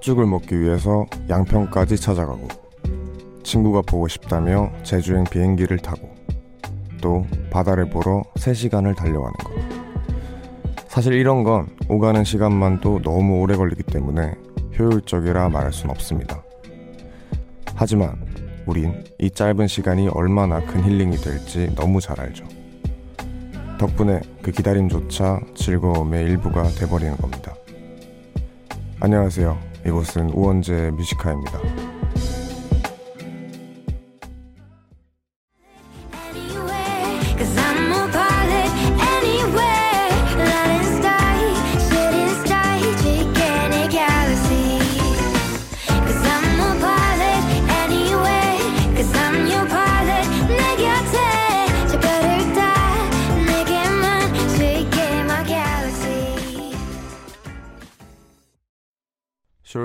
팥죽을 먹기 위해서 양평까지 찾아가고 친구가 보고 싶다며 제주행 비행기를 타고 또 바다를 보러 3시간을 달려가는 것. 사실 이런 건 오가는 시간만도 너무 오래 걸리기 때문에 효율적이라 말할 순 없습니다. 하지만 우린 이 짧은 시간이 얼마나 큰 힐링이 될지 너무 잘 알죠. 덕분에 그 기다림조차 즐거움의 일부가 돼버리는 겁니다. 안녕하세요. 이곳은 우원재 뮤지카입니다.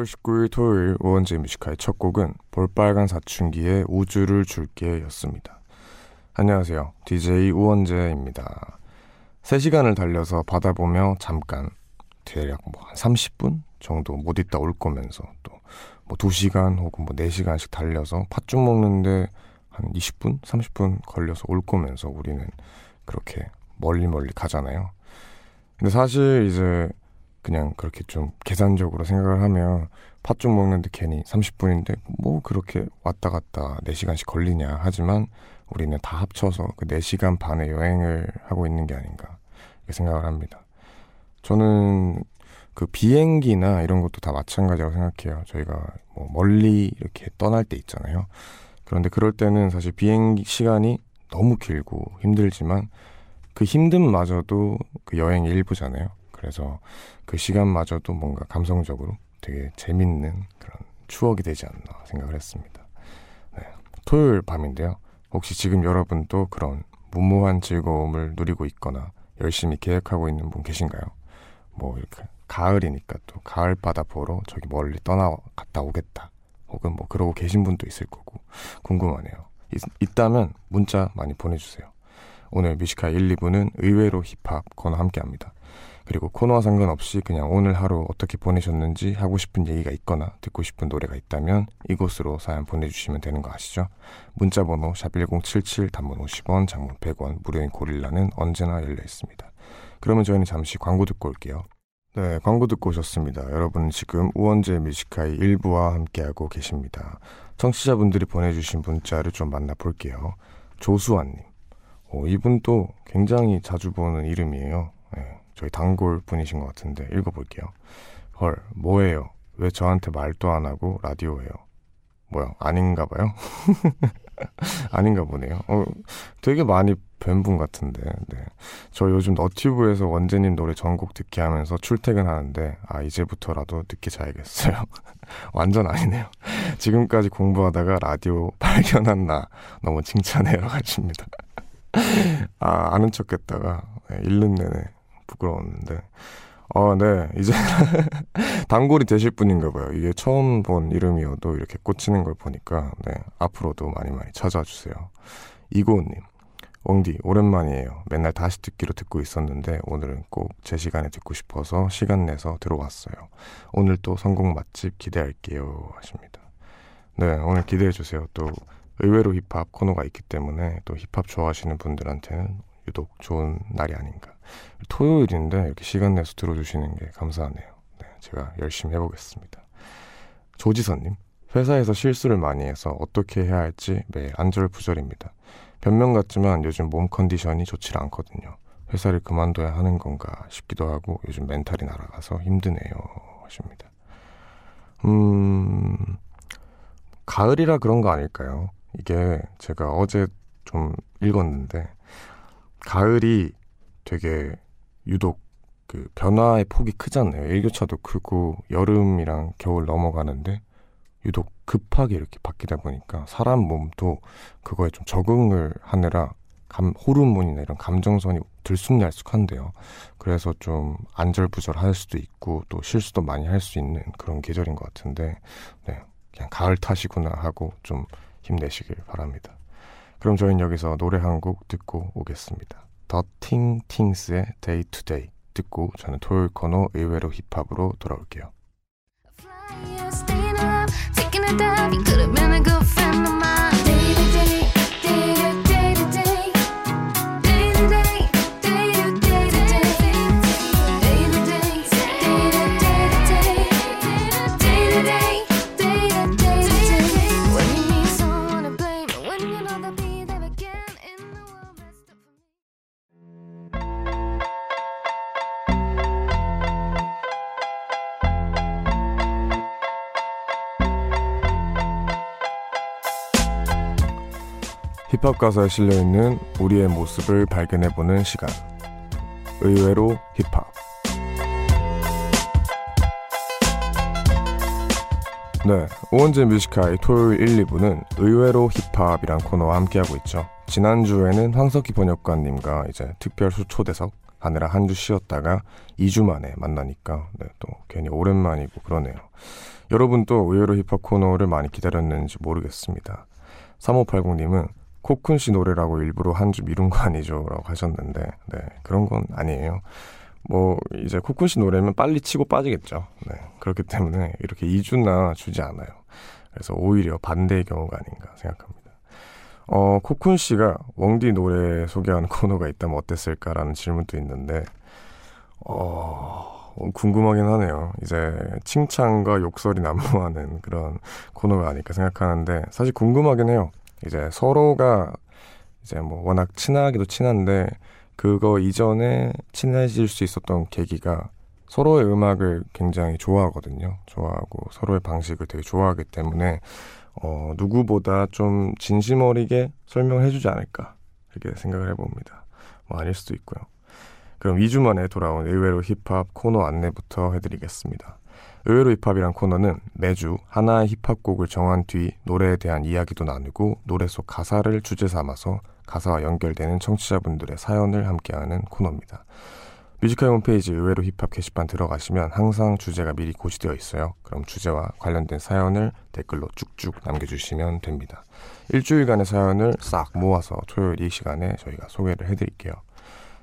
10월 19일 토요일 우원재 Music High의 첫 곡은 볼빨간 사춘기의 우주를 줄게 였습니다. 안녕하세요. DJ 우원재입니다. 3시간을 달려서 바다 보며 잠깐 대략 뭐 한 30분 정도 못 있다 올 거면서 또 뭐 2시간 혹은 뭐 4시간씩 달려서 팥죽 먹는데 한 20분, 30분 걸려서 올 거면서 우리는 그렇게 멀리 멀리 가잖아요. 근데 사실 이제 그냥 그렇게 좀 계산적으로 생각을 하면 팥죽 먹는데 괜히 30분인데 뭐 그렇게 왔다 갔다 4시간씩 걸리냐 하지만 우리는 다 합쳐서 그 4시간 반의 여행을 하고 있는 게 아닌가 생각을 합니다. 저는 그 비행기나 이런 것도 다 마찬가지라고 생각해요. 저희가 뭐 멀리 이렇게 떠날 때 있잖아요. 그런데 그럴 때는 사실 비행기 시간이 너무 길고 힘들지만 그 힘듦마저도 그 여행의 일부잖아요. 그래서 그 시간마저도 뭔가 감성적으로 되게 재밌는 그런 추억이 되지 않나 생각을 했습니다. 네. 토요일 밤인데요. 혹시 지금 여러분도 그런 무모한 즐거움을 누리고 있거나 열심히 계획하고 있는 분 계신가요? 뭐 이렇게 가을이니까 또 가을 바다 보러 저기 멀리 떠나 갔다 오겠다. 혹은 뭐 그러고 계신 분도 있을 거고 궁금하네요. 있, 있다면 문자 많이 보내주세요. 오늘 뮤지카 1, 2부는 의외로 힙합 코너 함께합니다. 그리고 코너와 상관없이 그냥 오늘 하루 어떻게 보내셨는지 하고 싶은 얘기가 있거나 듣고 싶은 노래가 있다면 이곳으로 사연 보내주시면 되는 거 아시죠? 문자번호 샵1077 단문 50원 장문 100원 무료인 고릴라는 언제나 열려 있습니다. 그러면 저희는 잠시 광고 듣고 올게요. 네, 광고 듣고 오셨습니다. 여러분 지금 우원재 뮤지카의 일부와 함께하고 계십니다. 청취자분들이 보내주신 문자를 좀 만나볼게요. 조수환님. 어, 이분도 굉장히 자주 보는 이름이에요. 네, 저희 단골 분이신 것 같은데 읽어볼게요. 헐, 뭐예요? 왜 저한테 말도 안 하고 라디오해요? 뭐야, 아닌가 봐요? 아닌가 보네요. 어, 되게 많이 뵌 분 같은데, 네. 저 요즘 너튜브에서 원재님 노래 전곡 듣게 하면서 출퇴근하는데, 아, 이제부터라도 늦게 자야겠어요. 완전 아니네요. 지금까지 공부하다가 라디오 발견한 나 너무 칭찬해요. 하십니다. 아, 아는 척 했다가, 네, 읽는 내내 부끄러웠는데, 어, 네. 이제 단골이 되실 분인가 봐요. 이게 처음 본 이름이어도 이렇게 꽂히는 걸 보니까, 네. 앞으로도 많이 많이 찾아와 주세요. 이고은님. 웡디, 오랜만이에요. 맨날 다시 듣기로 듣고 있었는데, 오늘은 꼭 제 시간에 듣고 싶어서 시간 내서 들어왔어요. 오늘 또 성공 맛집 기대할게요. 하십니다. 네, 오늘 기대해 주세요. 또 의외로 힙합 코너가 있기 때문에 또 힙합 좋아하시는 분들한테는 유독 좋은 날이 아닌가. 토요일인데 이렇게 시간 내서 들어주시는 게 감사하네요. 네, 제가 열심히 해보겠습니다. 조지선님, 회사에서 실수를 많이 해서 어떻게 해야 할지 매일 안절부절입니다. 변명 같지만 요즘 몸 컨디션이 좋지 않거든요. 회사를 그만둬야 하는 건가 싶기도 하고 요즘 멘탈이 날아가서 힘드네요. 하십니다. 음, 가을이라 그런 거 아닐까요? 이게 제가 어제 좀 읽었는데, 가을이 되게 유독 그 변화의 폭이 크잖아요. 일교차도 크고 여름이랑 겨울 넘어가는데 유독 급하게 이렇게 바뀌다 보니까 사람 몸도 그거에 좀 적응을 하느라 감, 호르몬이나 이런 감정선이 들쑥날쑥한데요. 그래서 좀 안절부절할 수도 있고 또 실수도 많이 할 수 있는 그런 계절인 것 같은데 네, 그냥 가을 탓이구나 하고 좀 힘내시길 바랍니다. 그럼 저희는 여기서 노래 한 곡 듣고 오겠습니다. 더팅팅스의 Day to Day 듣고 저는 토요일 코너 의외로 힙합으로 돌아올게요. 힙합 가사에 실려 있는 우리의 모습을 발견해 보는 시간. 의외로 힙합. 네, 우원재 Music High의 토요일 1, 2부는 의외로 힙합이란 코너와 함께하고 있죠. 지난주에는 황석희 번역가님과 이제 특별 초대석 하느라 한 주 쉬었다가 2주 만에 만나니까 네, 또 괜히 오랜만이고 그러네요. 여러분 또 의외로 힙합 코너를 많이 기다렸는지 모르겠습니다. 3580님은 코쿤 씨 노래라고 일부러 한 주 미룬 거 아니죠? 라고 하셨는데, 네, 그런 건 아니에요. 뭐, 이제 코쿤 씨 노래면 빨리 치고 빠지겠죠. 네, 그렇기 때문에 이렇게 2주나 주지 않아요. 그래서 오히려 반대의 경우가 아닌가 생각합니다. 어, 코쿤 씨가 웡디 노래 소개하는 코너가 있다면 어땠을까라는 질문도 있는데, 어, 궁금하긴 하네요. 이제 칭찬과 욕설이 난무하는 그런 코너가 아닐까 생각하는데, 사실 궁금하긴 해요. 이제 서로가 이제 뭐 워낙 친하기도 친한데 그거 이전에 친해질 수 있었던 계기가 서로의 음악을 굉장히 좋아하거든요. 좋아하고 서로의 방식을 되게 좋아하기 때문에 어, 누구보다 좀 진심 어리게 설명해 주지 않을까 이렇게 생각을 해봅니다. 뭐 아닐 수도 있고요. 그럼 2주 만에 돌아온 의외로 힙합 코너 안내부터 해드리겠습니다. 의외로 힙합이란 코너는 매주 하나의 힙합곡을 정한 뒤 노래에 대한 이야기도 나누고 노래 속 가사를 주제 삼아서 가사와 연결되는 청취자분들의 사연을 함께하는 코너입니다. Music High 홈페이지 의외로 힙합 게시판 들어가시면 항상 주제가 미리 고지되어 있어요. 그럼 주제와 관련된 사연을 댓글로 쭉쭉 남겨주시면 됩니다. 일주일간의 사연을 싹 모아서 토요일 이 시간에 저희가 소개를 해드릴게요.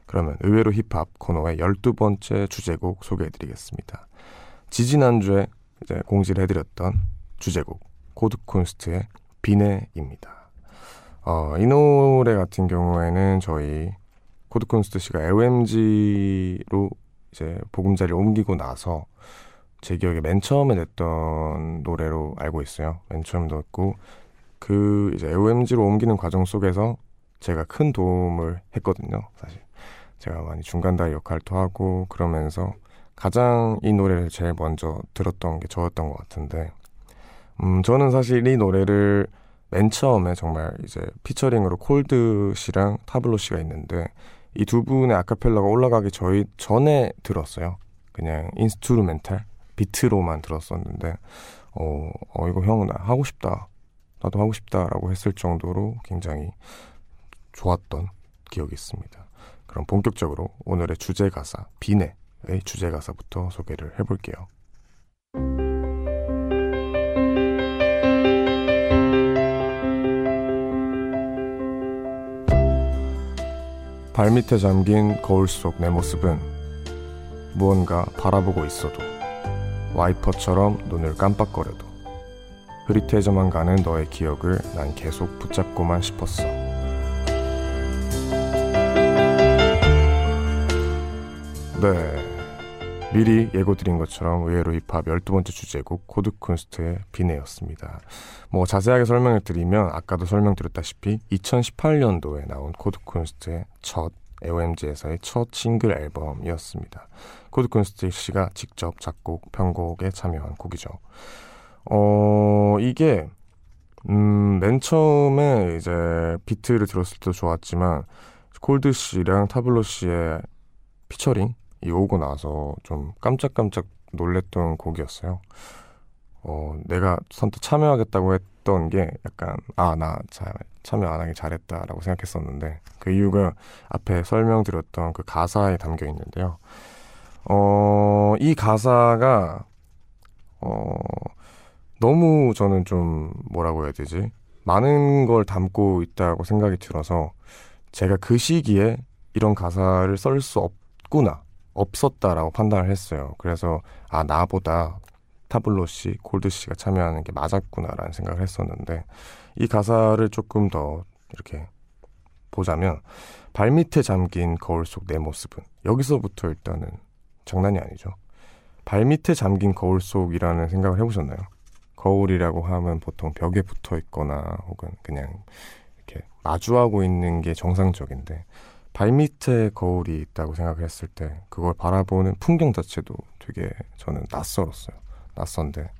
그러면 의외로 힙합 코너의 12번째 주제곡 소개해드리겠습니다. 지지난주에 이제 공지를 해드렸던 주제곡 코드쿤스트의 비네입니다. 어, 이 노래 같은 경우에는 저희 코드쿤스트 씨가 AOMG로 이제 보금자리를 옮기고 나서 제 기억에 맨 처음에 냈던 노래로 알고 있어요. 맨 처음 냈었고 그 이제 AOMG로 옮기는 과정 속에서 제가 큰 도움을 했거든요. 사실 제가 많이 중간 다리 역할도 하고 그러면서 가장 이 노래를 제일 먼저 들었던 게 저였던 것 같은데 음 저는 사실 이 노래를 맨 처음에 정말 이제 피처링으로 콜드 씨랑 타블로 씨가 있는데 이 두 분의 아카펠라가 올라가기 저희 전에 들었어요. 그냥 instrumental 비트로만 들었었는데 어, 어 이거 형 나 하고 싶다. 나도 하고 싶다라고 했을 정도로 굉장히 좋았던 기억이 있습니다. 그럼 본격적으로 오늘의 주제 가사 비네의 주제 가사부터 소개를 해볼게요. 발밑에 잠긴 거울 속 내 모습은 무언가 바라보고 있어도 와이퍼처럼 눈을 깜빡거려도 흐릿해져만 가는 너의 기억을 난 계속 붙잡고만 싶었어. 네. 미리 예고드린 것처럼 의외로 힙합 12번째 주제곡 코드쿤스트의 비네였습니다. 뭐 자세하게 설명을 드리면 아까도 설명드렸다시피 2018년도에 나온 코드쿤스트의 첫 AOMG에서의 첫 싱글 앨범이었습니다. 코드쿤스트 씨가 직접 작곡, 편곡에 참여한 곡이죠. 어, 이게 음, 맨 처음에 이제 비트를 들었을 때도 좋았지만 콜드 씨랑 타블로 씨의 피처링 이 오고 나서 좀 깜짝깜짝 놀랬던 곡이었어요. 어, 내가 선뜻 참여하겠다고 했던 게 약간 아 나 참여 안 하기 잘했다라고 생각했었는데 그 이유가 앞에 설명드렸던 그 가사에 담겨 있는데요. 어, 이 가사가 어, 너무 저는 좀 뭐라고 해야 되지? 많은 걸 담고 있다고 생각이 들어서 제가 그 시기에 이런 가사를 쓸 수 없구나. 없었다라고 판단을 했어요. 그래서 아 나보다 타블로 씨, 콜드 씨가 참여하는 게 맞았구나라는 생각을 했었는데 이 가사를 조금 더 이렇게 보자면 발밑에 잠긴 거울 속 내 모습은 여기서부터 일단은 장난이 아니죠. 발밑에 잠긴 거울 속이라는 생각을 해보셨나요? 거울이라고 하면 보통 벽에 붙어 있거나 혹은 그냥 이렇게 마주하고 있는 게 정상적인데 발밑에 거울이 있다고 생각을 했을 때 그걸 바라보는 풍경 자체도 되게 저는 낯설었어요. 낯선데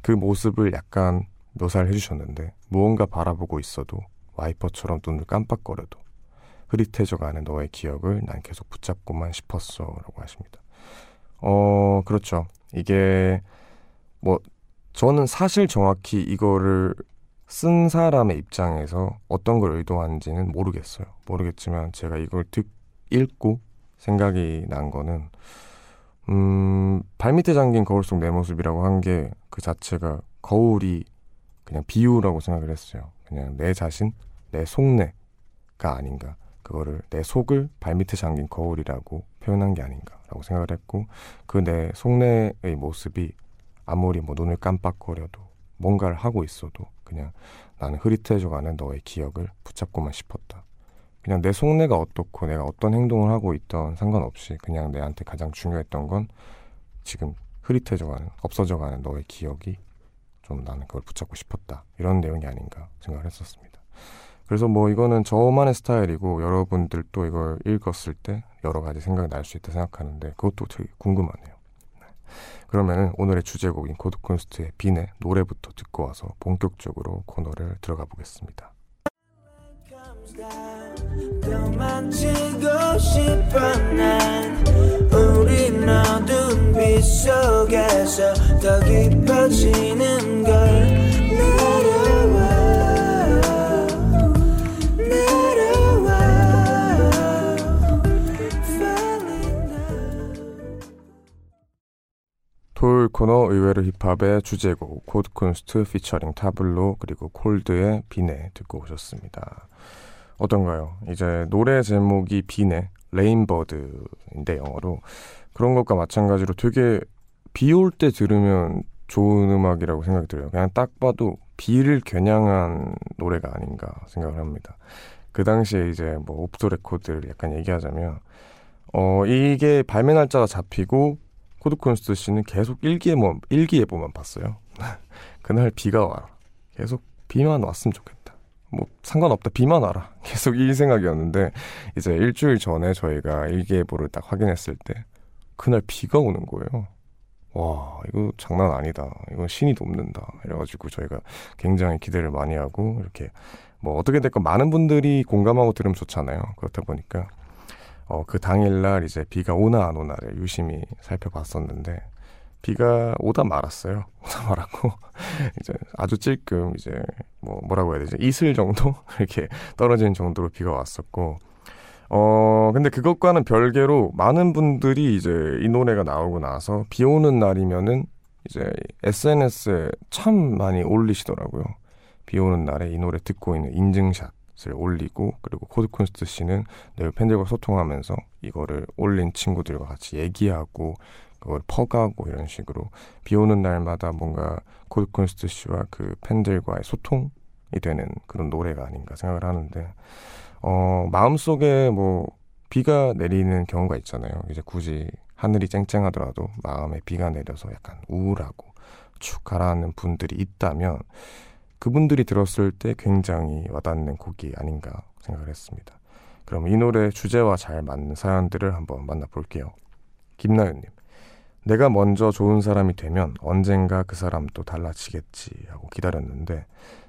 그 모습을 약간 묘사를 해주셨는데 무언가 바라보고 있어도 와이퍼처럼 눈을 깜빡거려도 흐릿해져가는 너의 기억을 난 계속 붙잡고만 싶었어 라고 하십니다. 어 그렇죠. 이게 뭐 저는 사실 정확히 이거를 쓴 사람의 입장에서 어떤 걸 의도하는지는 모르겠어요. 모르겠지만 제가 이걸 듣 읽고 생각이 난 거는 음, 발밑에 잠긴 거울 속 내 모습이라고 한 게 그 자체가 거울이 그냥 비유라고 생각을 했어요. 그냥 내 자신, 내 속내가 아닌가. 그거를 내 속을 발밑에 잠긴 거울이라고 표현한 게 아닌가라고 생각을 했고 그 내 속내의 모습이 아무리 뭐 눈을 깜빡거려도 뭔가를 하고 있어도 그냥 나는 흐릿해져가는 너의 기억을 붙잡고만 싶었다. 그냥 내 속내가 어떻고 내가 어떤 행동을 하고 있던 상관없이 그냥 내한테 가장 중요했던 건 지금 흐릿해져가는 없어져가는 너의 기억이 좀 나는 그걸 붙잡고 싶었다. 이런 내용이 아닌가 생각을 했었습니다. 그래서 뭐 이거는 저만의 스타일이고 여러분들도 이걸 읽었을 때 여러 가지 생각이 날 수 있다 생각하는데 그것도 되게 궁금하네요. 네. 그러면은 오늘의 주제곡인 고드콘스트의 빈의 노래부터 듣고 와서 본격적으로 코너를 들어가 보겠습니다. 토요일 코너 의외로 힙합의 주제곡 코드쿤스트 피처링 타블로 그리고 콜드의 비네 듣고 오셨습니다. 어떤가요? 이제 노래 제목이 비네 Rain Bird인데 영어로 그런 것과 마찬가지로 되게 비 올 때 들으면 좋은 음악이라고 생각이 들어요. 그냥 딱 봐도 비를 겨냥한 노래가 아닌가 생각을 합니다. 그 당시에 이제 뭐 off the record를 약간 얘기하자면 어 이게 발매 날짜가 잡히고 코드쿤스트 씨는 계속 일기예보, 일기예보만 봤어요. 그날 비가 와라. 계속 비만 왔으면 좋겠다. 뭐 상관없다. 비만 와라. 계속 이 생각이었는데 이제 일주일 전에 저희가 일기예보를 딱 확인했을 때 그날 비가 오는 거예요. 와 이거 장난 아니다. 이건 신이 돕는다. 이래가지고 저희가 굉장히 기대를 많이 하고 이렇게 뭐 어떻게 될까 많은 분들이 공감하고 들으면 좋잖아요. 그렇다 보니까 어, 그 당일날 이제 비가 오나 안 오나를 유심히 살펴봤었는데 비가 오다 말았어요. 오다 말았고 이제 아주 찔끔 이제 뭐 뭐라고 해야 되지 이슬 정도 이렇게 떨어지는 정도로 비가 왔었고 어 근데 그것과는 별개로 많은 분들이 이제 이 노래가 나오고 나서 비 오는 날이면은 이제 SNS에 참 많이 올리시더라고요. 비 오는 날에 이 노래 듣고 있는 인증샷 을 올리고 그리고 코드쿤스트 씨는 늘 팬들과 소통하면서 이거를 올린 친구들과 같이 얘기하고 그걸 퍼가고 이런 식으로 비 오는 날마다 뭔가 코드쿤스트 씨와 그 팬들과의 소통이 되는 그런 노래가 아닌가 생각을 하는데 어 마음속에 뭐 비가 내리는 경우가 있잖아요. 이제 굳이 하늘이 쨍쨍하더라도 마음에 비가 내려서 약간 우울하고 축 가라앉는 분들이 있다면 그분들이 들었을 때 굉장히 와닿는 곡이 아닌가 생각을 했습니다. 그럼 이 노래 주제와 잘 맞는 사연들을 한번 만나볼게요. 김나연님, 내가 먼저 좋은 사람이 되면 언젠가 그 사람도 달라지겠지 하고 기다렸는데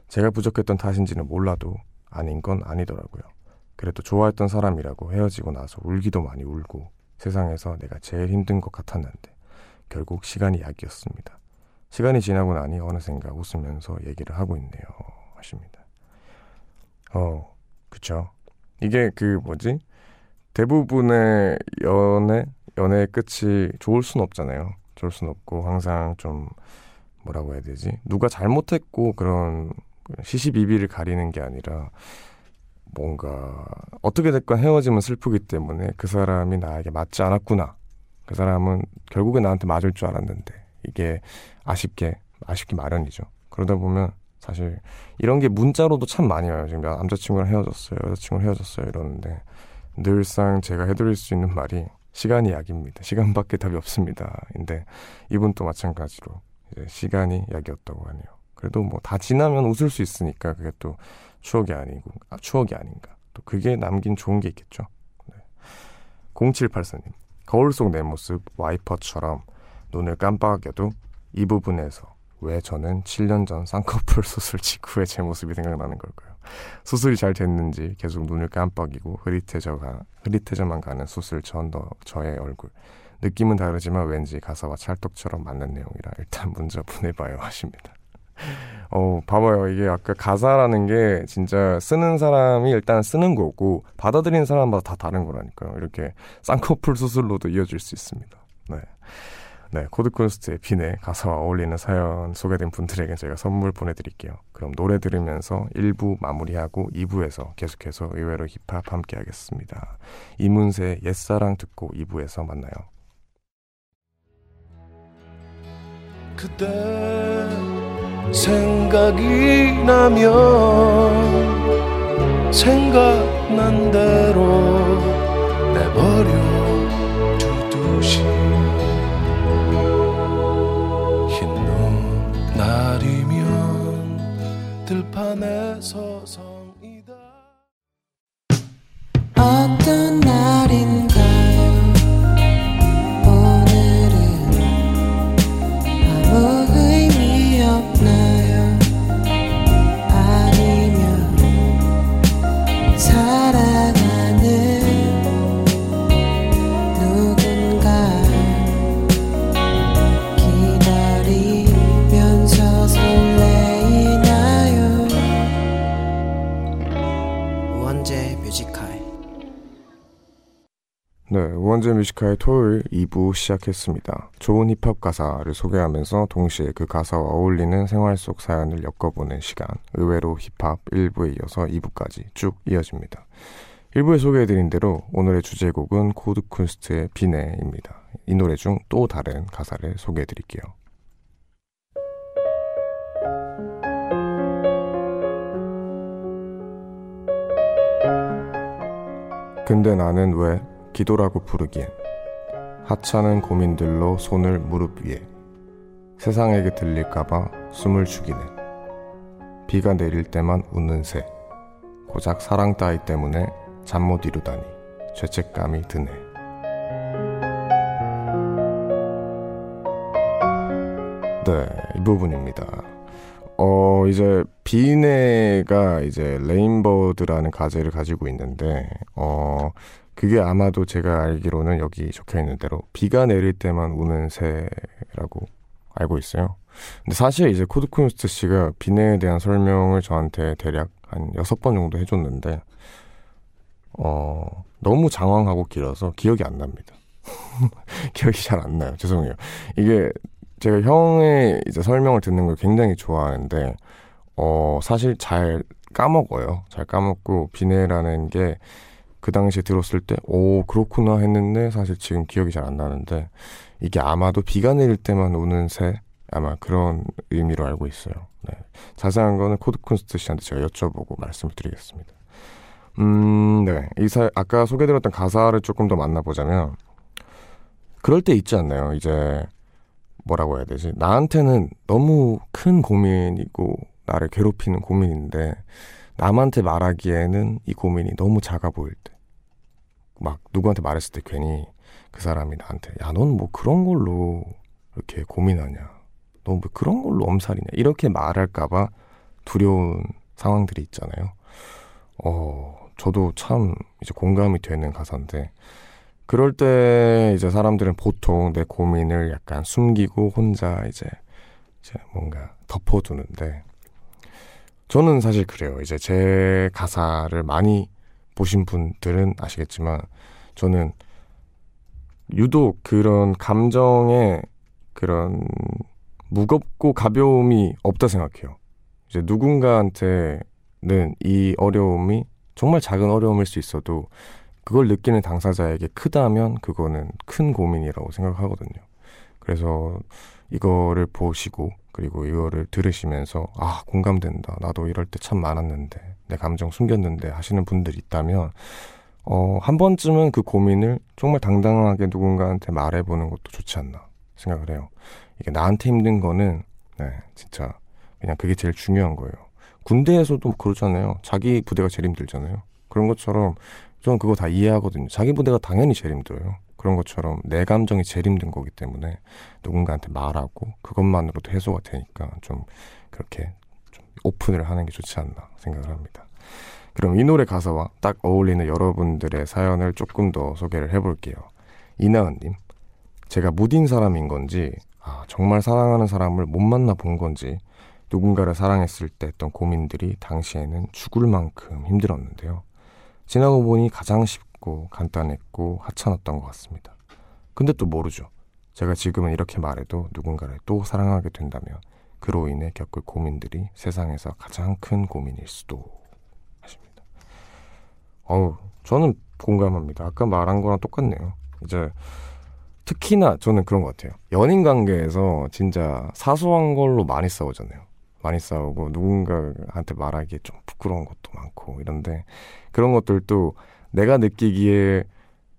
제가 부족했던 탓인지는 몰라도 아닌 건 아니더라고요. 그래도 좋아했던 사람이라고 헤어지고 나서 울기도 많이 울고 세상에서 내가 제일 힘든 것 같았는데 결국 시간이 약이었습니다. 시간이 지나고 나니 어느샌가 웃으면서 얘기를 하고 있네요. 하십니다. 어, 그쵸. 이게 그 뭐지? 대부분의 연애, 연애의 끝이 좋을 순 없잖아요. 좋을 순 없고 항상 좀 뭐라고 해야 되지? 누가 잘못했고 그런 시시비비를 가리는 게 아니라 뭔가 어떻게 됐건 헤어지면 슬프기 때문에 그 사람이 나에게 맞지 않았구나. 그 사람은 결국에 나한테 맞을 줄 알았는데 이게 아쉽게 아쉽기 마련이죠. 그러다 보면 사실 이런 게 문자로도 참 많이 와요. 지금 남자친구랑 헤어졌어요, 여자친구랑 헤어졌어요 이러는데 늘상 제가 해드릴 수 있는 말이 시간이 약입니다. 시간밖에 답이 없습니다. 근데 이분도 마찬가지로 이제 시간이 약이었다고 하네요. 그래도 뭐 다 지나면 웃을 수 있으니까 그게 또 추억이 아니고 아, 추억이 아닌가. 또 그게 남긴 좋은 게 있겠죠. 네. 0784님 거울 속 내 모습 와이퍼처럼 눈을 깜빡여도 이 부분에서 왜 저는 7년 전 쌍꺼풀 수술 직후에 제 모습이 생각나는 걸까요? 수술이 잘 됐는지 계속 눈을 깜빡이고 흐릿해져가 흐릿해져만 가는 수술 전 더 저의 얼굴 느낌은 다르지만 왠지 가사와 찰떡처럼 맞는 내용이라 일단 문자 보내봐요 하십니다. 어, 봐봐요. 이게 아까 가사라는 게 진짜 쓰는 사람이 일단 쓰는 거고 받아들이는 사람마다 다 다른 거라니까요. 이렇게 쌍꺼풀 수술로도 이어질 수 있습니다. 네. 네, 코드콘스트의 빈의 가사와 어울리는 사연 소개된 분들에게 제가 선물 보내드릴게요. 그럼 노래 들으면서 1부 마무리하고 2부에서 계속해서 의외로 힙합 함께 하겠습니다. 이문세의 옛사랑 듣고 2부에서 만나요. 그때 생각이 나면 생각난 대로 서성이다. 어떤 네, 우원재 Music High 토요일 2부 시작했습니다. 좋은 힙합 가사를 소개하면서 동시에 그 가사와 어울리는 생활 속 사연을 엮어보는 시간. 의외로 힙합 1부에 이어서 2부까지 쭉 이어집니다. 1부에 소개해드린 대로 오늘의 주제곡은 코드쿤스트의 비네입니다. 이 노래 중 또 다른 가사를 소개해드릴게요. 근데 나는 왜 기도라고 부르기엔 하찮은 고민들로 손을 무릎 위에 세상에게 들릴까봐 숨을 죽이네 비가 내릴 때만 우는 새 고작 사랑 따위 때문에 잠 못 이루다니 죄책감이 드네 네, 이 부분입니다. 어, 이제 비네가 이제 Rain Bird라는 가제를 가지고 있는데 어, 그게 아마도 제가 알기로는 여기 적혀 있는 대로 비가 내릴 때만 우는 새라고 알고 있어요. 근데 사실 이제 코드쿤스트 씨가 비네에 대한 설명을 저한테 대략 한 여섯 번 정도 해줬는데 어, 너무 장황하고 길어서 기억이 안 납니다. 기억이 잘 안 나요. 죄송해요. 이게 제가 형의 이제 설명을 듣는 걸 굉장히 좋아하는데, 어, 사실 잘 까먹어요. 잘 까먹고, 비네라는 게 그 당시에 들었을 때, 오, 그렇구나 했는데, 사실 지금 기억이 잘 안 나는데, 이게 아마도 비가 내릴 때만 우는 새, 아마 그런 의미로 알고 있어요. 네. 자세한 거는 코드쿤스트 씨한테 제가 여쭤보고 말씀을 드리겠습니다. 음, 네. 이 사, 아까 소개드렸던 가사를 조금 더 만나보자면, 그럴 때 있지 않나요? 이제, 뭐라고 해야 되지? 나한테는 너무 큰 고민이고 나를 괴롭히는 고민인데 남한테 말하기에는 이 고민이 너무 작아 보일 때. 막 누구한테 말했을 때 괜히 그 사람이 나한테 야, 넌 뭐 그런 걸로 이렇게 고민하냐. 너 뭐 그런 걸로 엄살이냐. 이렇게 말할까봐 두려운 상황들이 있잖아요. 어, 저도 참 이제 공감이 되는 가사인데 그럴 때 이제 사람들은 보통 내 고민을 약간 숨기고 혼자 이제, 이제 뭔가 덮어두는데 저는 사실 그래요. 이제 제 가사를 많이 보신 분들은 아시겠지만 저는 유독 그런 감정에 그런 무겁고 가벼움이 없다 생각해요. 이제 누군가한테는 이 어려움이 정말 작은 어려움일 수 있어도 그걸 느끼는 당사자에게 크다면 그거는 큰 고민이라고 생각하거든요. 그래서 이거를 보시고 그리고 이거를 들으시면서 아 공감된다 나도 이럴 때 참 많았는데 내 감정 숨겼는데 하시는 분들이 있다면 어, 한 번쯤은 그 고민을 정말 당당하게 누군가한테 말해보는 것도 좋지 않나 생각을 해요. 이게 나한테 힘든 거는 네 진짜 그냥 그게 제일 중요한 거예요. 군대에서도 그러잖아요. 자기 부대가 제일 힘들잖아요. 그런 것처럼 저는 그거 다 이해하거든요. 자기 부대가 당연히 제일 힘들어요. 그런 것처럼 내 감정이 제일 힘든 거기 때문에 누군가한테 말하고 그것만으로도 해소가 되니까 좀 그렇게 좀 오픈을 하는 게 좋지 않나 생각을 합니다. 그럼 이 노래 가사와 딱 어울리는 여러분들의 사연을 조금 더 소개를 해볼게요. 이나은님, 제가 무딘 사람인 건지, 아, 정말 사랑하는 사람을 못 만나 본 건지, 누군가를 사랑했을 때 했던 고민들이 당시에는 죽을 만큼 힘들었는데요. 지나고 보니 가장 쉽고 간단했고 하찮았던 것 같습니다. 근데 또 모르죠. 제가 지금은 이렇게 말해도 누군가를 또 사랑하게 된다면 그로 인해 겪을 고민들이 세상에서 가장 큰 고민일 수도 하십니다. 어우, 저는 공감합니다. 아까 말한 거랑 똑같네요. 이제 특히나 저는 그런 것 같아요. 연인 관계에서 진짜 사소한 걸로 많이 싸우잖아요. 많이 싸우고 누군가한테 말하기에 좀 부끄러운 것도 많고 이런데 그런 것들도 내가 느끼기에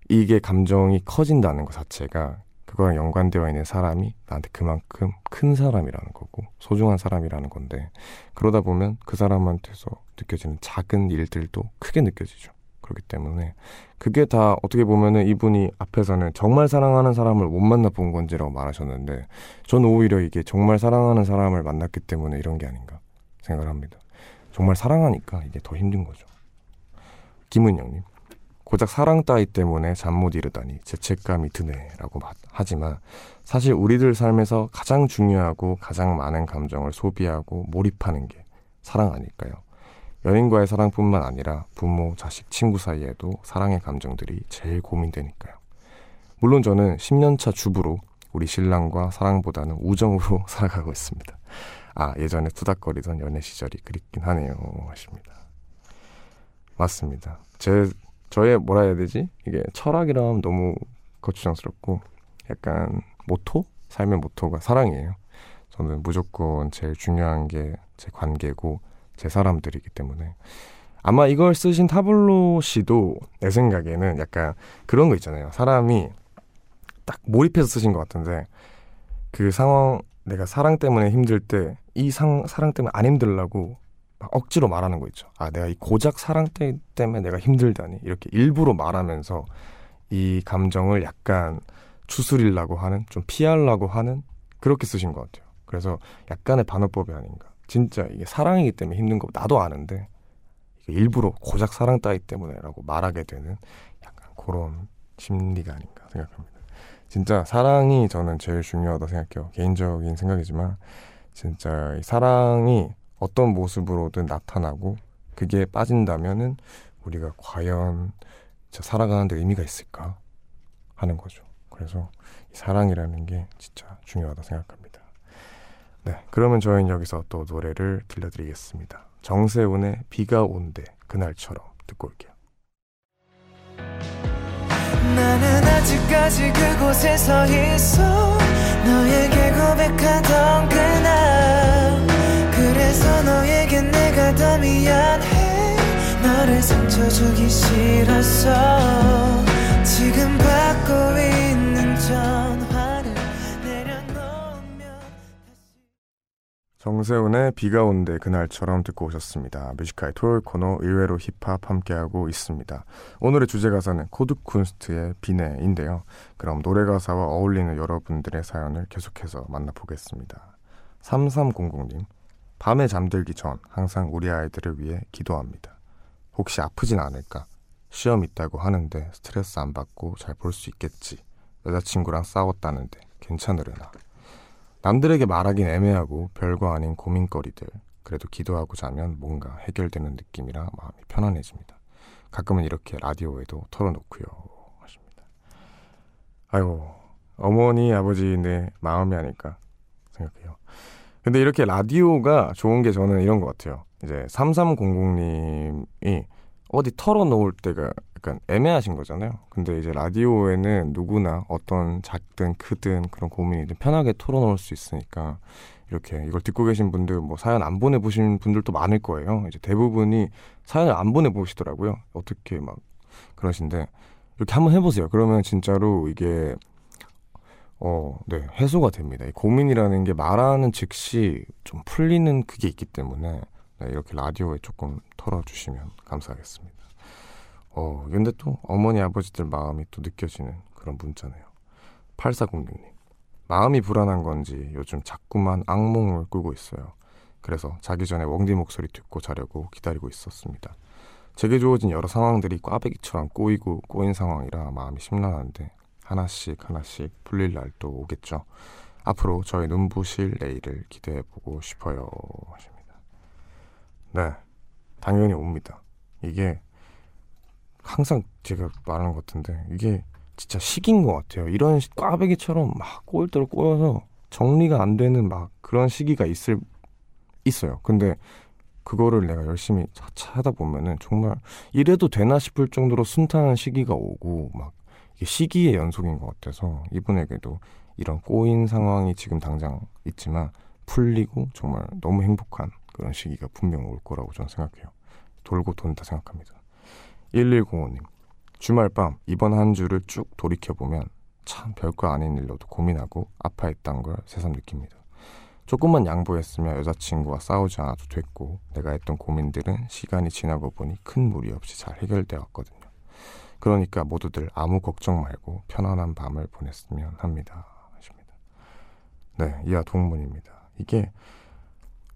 이게 감정이 커진다는 것 자체가 그거랑 연관되어 있는 사람이 나한테 그만큼 큰 사람이라는 거고 소중한 사람이라는 건데 그러다 보면 그 사람한테서 느껴지는 작은 일들도 크게 느껴지죠. 그렇기 때문에 그게 다 어떻게 보면은 이분이 앞에서는 정말 사랑하는 사람을 못 만나 본 건지라고 말하셨는데 저는 오히려 이게 정말 사랑하는 사람을 만났기 때문에 이런 게 아닌가 생각을 합니다. 정말 사랑하니까 이게 더 힘든 거죠. 김은영님. 고작 사랑 따위 때문에 잠 못 이루다니 죄책감이 드네라고 마- 하지만 사실 우리들 삶에서 가장 중요하고 가장 많은 감정을 소비하고 몰입하는 게 사랑 아닐까요? 연인과의 사랑뿐만 아니라 부모, 자식, 친구 사이에도 사랑의 감정들이 제일 고민되니까요. 물론 저는 10년차 주부로 우리 신랑과 사랑보다는 우정으로 살아가고 있습니다. 아, 예전에 투닥거리던 연애 시절이 그립긴 하네요. 하십니다. 맞습니다. 제, 저의 뭐라 해야 되지? 이게 철학이라면 너무 거추장스럽고 약간 모토? 삶의 모토가 사랑이에요. 저는 무조건 제일 중요한 게 제 관계고 제 사람들이기 때문에 아마 이걸 쓰신 타블로 씨도 내 생각에는 약간 그런 거 있잖아요. 사람이 딱 몰입해서 쓰신 것 같은데 그 상황 내가 사랑 때문에 힘들 때이 사랑 때문에 안 힘들라고 막 억지로 말하는 거 있죠. 아 내가 이 고작 사랑 때- 때문에 내가 힘들다니 이렇게 일부러 말하면서 이 감정을 약간 추스리려고 하는 좀 피하려고 하는 그렇게 쓰신 것 같아요. 그래서 약간의 반어법이 아닌가. 진짜 이게 사랑이기 때문에 힘든 거 나도 아는데 일부러 고작 사랑 따위 때문에라고 말하게 되는 약간 그런 심리가 아닌가 생각합니다. 진짜 사랑이 저는 제일 중요하다 생각해요. 개인적인 생각이지만 진짜 이 사랑이 어떤 모습으로든 나타나고 그게 빠진다면은 우리가 과연 살아가는 데 의미가 있을까 하는 거죠. 그래서 이 사랑이라는 게 진짜 중요하다 생각합니다. 네, 그러면 저희는 여기서 또 노래를 들려드리겠습니다. 정세훈의 비가 온대 그날처럼 듣고 올게요. 나는 아직까지 그곳에 서 있어 너에게 고백하던 그날 그래서 너에게 내가 더 미안해 너를 상처 주기 싫었어 지금 받고 있는 전화를 내려놓으면 정세운의 비가 온대 그날처럼 듣고 오셨습니다. Music High 토요일 코너 의외로 힙합 함께하고 있습니다. 오늘의 주제 가사는 코드쿤스트의 비네인데요. 그럼 노래 가사와 어울리는 여러분들의 사연을 계속해서 만나보겠습니다. 3300님 밤에 잠들기 전 항상 우리 아이들을 위해 기도합니다. 혹시 아프진 않을까? 시험 있다고 하는데 스트레스 안 받고 잘 볼 수 있겠지. 여자친구랑 싸웠다는데 괜찮으려나? 남들에게 말하긴 애매하고 별거 아닌 고민거리들. 그래도 기도하고 자면 뭔가 해결되는 느낌이라 마음이 편안해집니다. 가끔은 이렇게 라디오에도 털어놓고요. 하십니다. 아이고, 어머니, 아버지의 마음이 아닐까 생각해요. 근데 이렇게 라디오가 좋은 게 저는 이런 것 같아요. 이제 3300님이 어디 털어놓을 때가 약간 애매하신 거잖아요. 근데 이제 라디오에는 누구나 어떤 작든 크든 그런 고민이든 편하게 털어놓을 수 있으니까 이렇게 이걸 듣고 계신 분들 뭐 사연 안 보내보신 분들도 많을 거예요. 이제 대부분이 사연을 안 보내보시더라고요. 어떻게 막 그러신데 이렇게 한번 해보세요. 그러면 진짜로 이게 어, 네, 해소가 됩니다. 이 고민이라는 게 말하는 즉시 좀 풀리는 그게 있기 때문에 네, 이렇게 라디오에 조금 털어주시면 감사하겠습니다. 어, 근데 또 어머니 아버지들 마음이 또 느껴지는 그런 문자네요. 8406님. 마음이 불안한 건지 요즘 자꾸만 악몽을 꾸고 있어요. 그래서 자기 전에 웡디 목소리 듣고 자려고 기다리고 있었습니다. 제게 주어진 여러 상황들이 꽈배기처럼 꼬이고 꼬인 상황이라 마음이 심란한데 하나씩 하나씩 풀릴 날도 오겠죠. 앞으로 저의 눈부실 내일을 기대해 보고 싶어요. 하십니다. 네, 당연히 옵니다. 이게 항상 제가 말하는 것 같은데 이게 진짜 시기인 것 같아요. 이런 시- 꽈배기처럼 막 꼬일 대로 꼬여서 정리가 안 되는 막 그런 시기가 있을 있어요. 근데 그거를 내가 열심히 차차 하다 보면은 정말 이래도 되나 싶을 정도로 순탄한 시기가 오고 막 시기의 연속인 것 같아서 이분에게도 이런 꼬인 상황이 지금 당장 있지만 풀리고 정말 너무 행복한 그런 시기가 분명 올 거라고 저는 생각해요. 돌고 돈다 생각합니다. 1105님 주말 밤 이번 한 주를 쭉 돌이켜보면 참 별거 아닌 일로도 고민하고 아파했던 걸 새삼 느낍니다. 조금만 양보했으면 여자친구와 싸우지 않아도 됐고 내가 했던 고민들은 시간이 지나고 보니 큰 무리 없이 잘 해결되었거든요. 그러니까 모두들 아무 걱정 말고 편안한 밤을 보냈으면 합니다. 하십니다. 네, 이하 동문입니다. 이게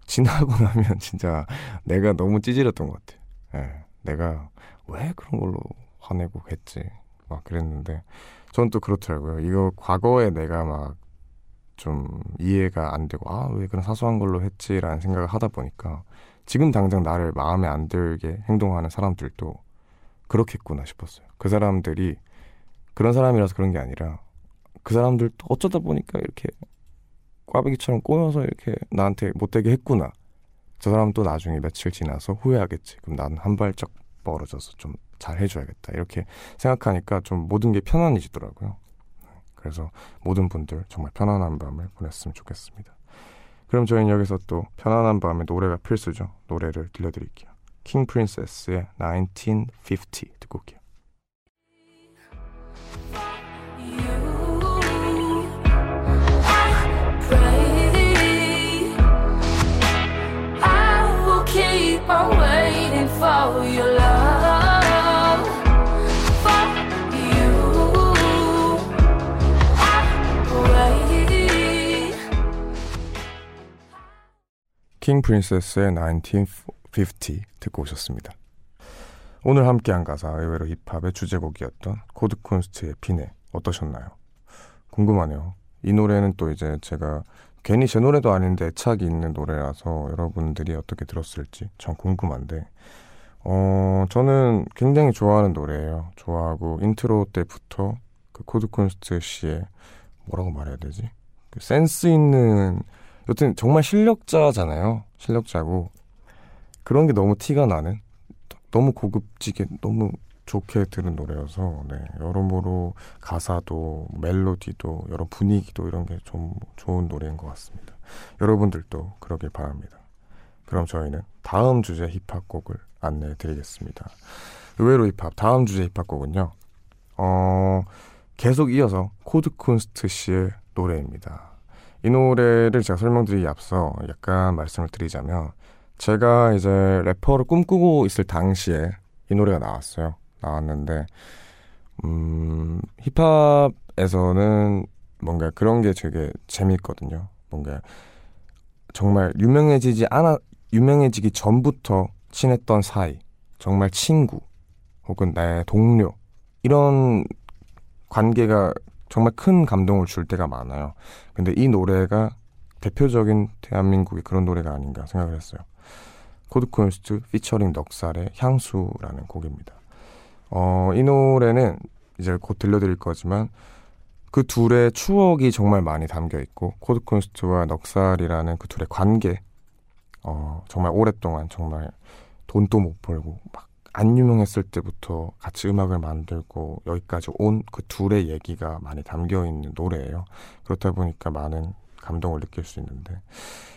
지나고 나면 진짜 내가 너무 찌질했던 것 같아. 예, 내가 왜 그런 걸로 화내고 했지? 막 그랬는데 전 또 그렇더라고요. 이거 과거에 내가 막 좀 이해가 안 되고 아 왜 그런 사소한 걸로 했지라는 생각을 하다 보니까 지금 당장 나를 마음에 안 들게 행동하는 사람들도 그렇겠구나 싶었어요. 그 사람들이 그런 사람이라서 그런 게 아니라 그 사람들도 어쩌다 보니까 이렇게 꽈배기처럼 꼬여서 이렇게 나한테 못되게 했구나. 저 사람 또 나중에 며칠 지나서 후회하겠지. 그럼 나는 한 발짝 멀어져서 좀 잘 해줘야겠다. 이렇게 생각하니까 좀 모든 게 편안해지더라고요. 그래서 모든 분들 정말 편안한 밤을 보냈으면 좋겠습니다. 그럼 저희는 여기서 또 편안한 밤에 노래가 필수죠. 노래를 들려드릴게요. 킹 프린세스의 1950 듣고 올게요. I will keep on waiting for your love. For you, I wait. 킹 프린세스의 1950 듣고 오셨습니다. 오늘 함께한 가사 의외로 힙합의 주제곡이었던 코드쿤스트의 비네 어떠셨나요? 궁금하네요. 이 노래는 또 이제 제가 괜히 제 노래도 아닌데 애착이 있는 노래라서 여러분들이 어떻게 들었을지 전 궁금한데 어 저는 굉장히 좋아하는 노래예요. 좋아하고 인트로 때부터 그 코드쿤스트 씨의 뭐라고 말해야 되지? 그 센스 있는 여튼 정말 실력자잖아요. 실력자고 그런 게 너무 티가 나는 너무 고급지게 너무 좋게 들은 노래여서 네, 여러모로 가사도 멜로디도 여러 분위기도 이런 게 좀 좋은 노래인 것 같습니다. 여러분들도 그러길 바랍니다. 그럼 저희는 다음 주제 힙합곡을 안내해 드리겠습니다. 의외로 힙합 다음 주제 힙합곡은요. 어, 계속 이어서 코드쿤스트 씨의 노래입니다. 이 노래를 제가 설명드리기 앞서 약간 말씀을 드리자면 제가 이제 래퍼를 꿈꾸고 있을 당시에 이 노래가 나왔어요. 나왔는데 음, 힙합에서는 뭔가 그런 게 되게 재밌거든요. 뭔가 정말 유명해지지 않아 유명해지기 전부터 친했던 사이, 정말 친구 혹은 나의 동료 이런 관계가 정말 큰 감동을 줄 때가 많아요. 근데 이 노래가 대표적인 대한민국의 그런 노래가 아닌가 생각을 했어요. 코드쿤스트 피처링 넉살의 향수라는 곡입니다. 어, 이 노래는 이제 곧 들려드릴 거지만 그 둘의 추억이 정말 많이 담겨 있고 코드쿤스트와 넉살이라는 그 둘의 관계 어, 정말 오랫동안 정말 돈도 못 벌고 막 안 유명했을 때부터 같이 음악을 만들고 여기까지 온 그 둘의 얘기가 많이 담겨 있는 노래예요. 그렇다 보니까 많은 감동을 느낄 수 있는데